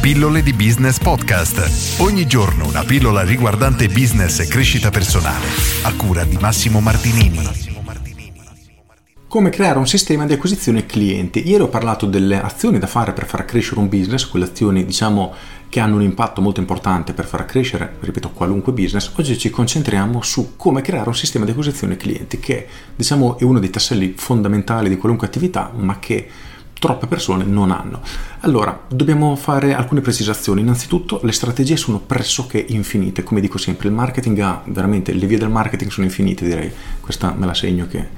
Pillole di Business Podcast. Ogni giorno una pillola riguardante business e crescita personale. A cura di Massimo Martinini. Come creare un sistema di acquisizione clienti. Ieri ho parlato delle azioni da fare per far crescere un business, quelle azioni diciamo che hanno un impatto molto importante per far crescere, ripeto, qualunque business. Oggi ci concentriamo su come creare un sistema di acquisizione clienti che diciamo è uno dei tasselli fondamentali di qualunque attività, ma che troppe persone non hanno. Allora, dobbiamo fare alcune precisazioni. Innanzitutto, le strategie sono pressoché infinite. Come dico sempre, il marketing ha veramente le vie del marketing sono infinite, direi. Questa me la segno che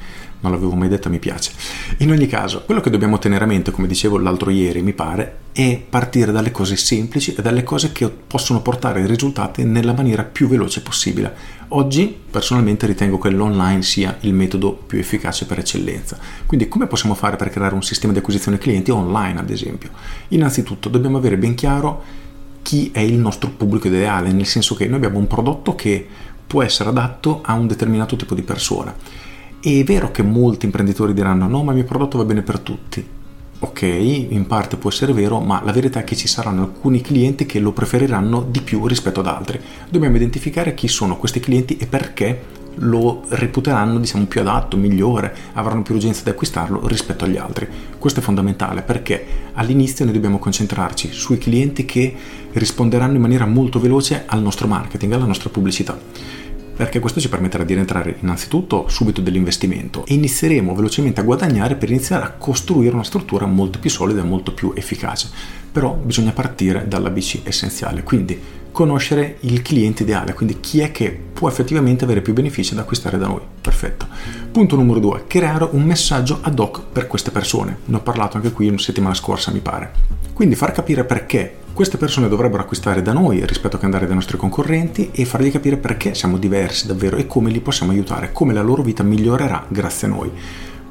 non l'avevo mai detta, mi piace. In ogni caso, quello che dobbiamo tenere a mente, come dicevo l'altro ieri, mi pare, è partire dalle cose semplici e dalle cose che possono portare i risultati nella maniera più veloce possibile. Oggi, personalmente, ritengo che l'online sia il metodo più efficace per eccellenza. Quindi, come possiamo fare per creare un sistema di acquisizione clienti online, ad esempio? Innanzitutto, dobbiamo avere ben chiaro chi è il nostro pubblico ideale, nel senso che noi abbiamo un prodotto che può essere adatto a un determinato tipo di persona è vero che molti imprenditori diranno no, ma il mio prodotto va bene per tutti. Ok, in parte può essere vero, ma la verità è che ci saranno alcuni clienti che lo preferiranno di più rispetto ad altri. Dobbiamo identificare chi sono questi clienti e perché lo reputeranno diciamo più adatto, migliore, avranno più urgenza di acquistarlo rispetto agli altri. Questo è fondamentale perché all'inizio noi dobbiamo concentrarci sui clienti che risponderanno in maniera molto veloce al nostro marketing, alla nostra pubblicità perché questo ci permetterà di rientrare innanzitutto subito dell'investimento e inizieremo velocemente a guadagnare per iniziare a costruire una struttura molto più solida e molto più efficace. Però bisogna partire dalla BC essenziale, quindi conoscere il cliente ideale, quindi chi è che può effettivamente avere più benefici ad acquistare da noi. Perfetto. Punto numero due, creare un messaggio ad hoc per queste persone. Ne ho parlato anche qui una settimana scorsa, mi pare. Quindi far capire perché queste persone dovrebbero acquistare da noi rispetto che andare dai nostri concorrenti e fargli capire perché siamo diversi davvero e come li possiamo aiutare, come la loro vita migliorerà grazie a noi.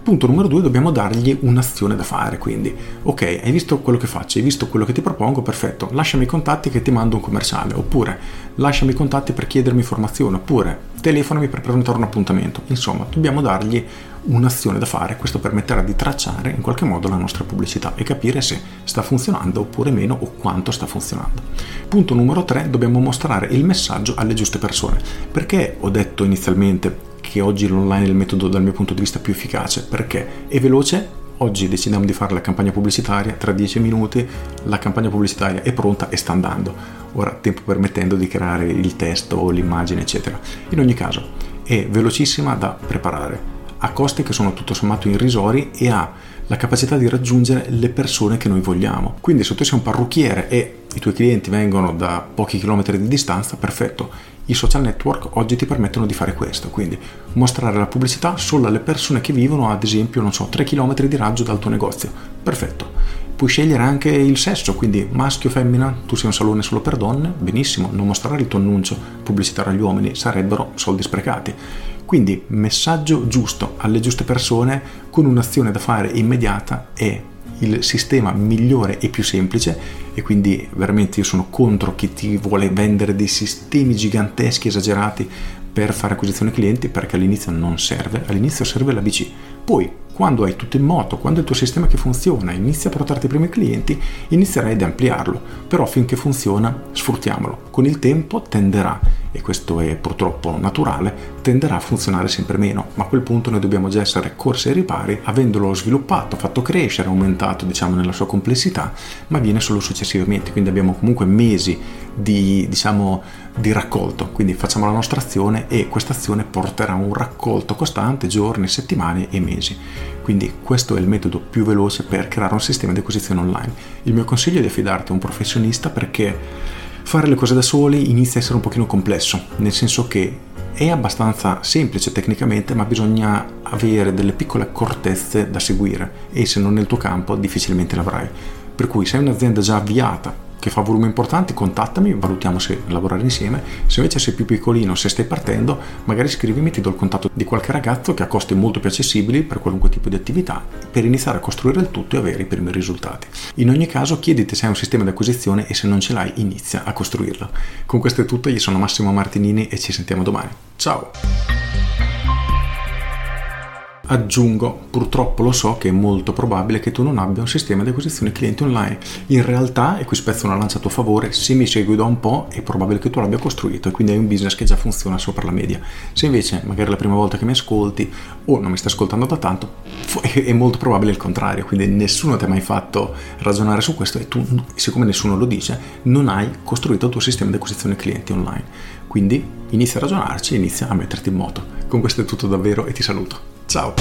Punto numero due, dobbiamo dargli un'azione da fare, quindi, ok, hai visto quello che faccio, hai visto quello che ti propongo, perfetto, lasciami i contatti che ti mando un commerciale, oppure lasciami i contatti per chiedermi informazioni, oppure telefonami per prenotare un appuntamento. Insomma, dobbiamo dargli un'azione da fare, questo permetterà di tracciare in qualche modo la nostra pubblicità e capire se sta funzionando oppure meno o quanto sta funzionando. Punto numero tre, dobbiamo mostrare il messaggio alle giuste persone. Perché ho detto inizialmente che oggi l'online è il metodo dal mio punto di vista più efficace perché è veloce. Oggi decidiamo di fare la campagna pubblicitaria, tra 10 minuti la campagna pubblicitaria è pronta e sta andando. Ora, tempo permettendo di creare il testo l'immagine, eccetera. In ogni caso, è velocissima da preparare, a costi che sono tutto sommato irrisori e ha la capacità di raggiungere le persone che noi vogliamo. Quindi se tu sei un parrucchiere e i tuoi clienti vengono da pochi chilometri di distanza, perfetto. I social network oggi ti permettono di fare questo, quindi mostrare la pubblicità solo alle persone che vivono ad esempio, non so, 3 km di raggio dal tuo negozio. Perfetto. Puoi scegliere anche il sesso, quindi maschio o femmina, tu sei un salone solo per donne, benissimo, non mostrare il tuo annuncio pubblicitario agli uomini, sarebbero soldi sprecati. Quindi messaggio giusto alle giuste persone con un'azione da fare immediata è il sistema migliore e più semplice e quindi veramente io sono contro chi ti vuole vendere dei sistemi giganteschi esagerati per fare acquisizione clienti perché all'inizio non serve, all'inizio serve l'ABC. Poi quando hai tutto in moto, quando il tuo sistema che funziona inizia a portarti i primi clienti, inizierai ad ampliarlo, però finché funziona sfruttiamolo. Con il tempo tenderà e questo è purtroppo naturale, tenderà a funzionare sempre meno, ma a quel punto noi dobbiamo già essere corsi ai ripari, avendolo sviluppato, fatto crescere, aumentato diciamo nella sua complessità, ma avviene solo successivamente, quindi abbiamo comunque mesi di, diciamo, di raccolto, quindi facciamo la nostra azione e questa azione porterà un raccolto costante, giorni, settimane e mesi. Quindi questo è il metodo più veloce per creare un sistema di acquisizione online. Il mio consiglio è di affidarti a un professionista perché fare le cose da soli inizia a essere un pochino complesso, nel senso che è abbastanza semplice tecnicamente, ma bisogna avere delle piccole accortezze da seguire e se non nel tuo campo difficilmente l'avrai. Per cui se hai un'azienda già avviata che fa volumi importanti, contattami, valutiamo se lavorare insieme. Se invece sei più piccolino, se stai partendo, magari scrivimi, ti do il contatto di qualche ragazzo che ha costi molto più accessibili per qualunque tipo di attività, per iniziare a costruire il tutto e avere i primi risultati. In ogni caso, chiediti se hai un sistema di acquisizione e se non ce l'hai, inizia a costruirlo. Con questo è tutto, io sono Massimo Martinini e ci sentiamo domani. Ciao! Aggiungo, purtroppo lo so che è molto probabile che tu non abbia un sistema di acquisizione clienti online. In realtà, e qui spezzo una lancia a tuo favore, se mi segui da un po' è probabile che tu l'abbia costruito e quindi hai un business che già funziona sopra la media. Se invece magari è la prima volta che mi ascolti o non mi stai ascoltando da tanto, è molto probabile il contrario, quindi nessuno ti ha mai fatto ragionare su questo e tu, siccome nessuno lo dice, non hai costruito il tuo sistema di acquisizione clienti online. Quindi inizia a ragionarci, inizia a metterti in moto. Con questo è tutto davvero e ti saluto. Ciao!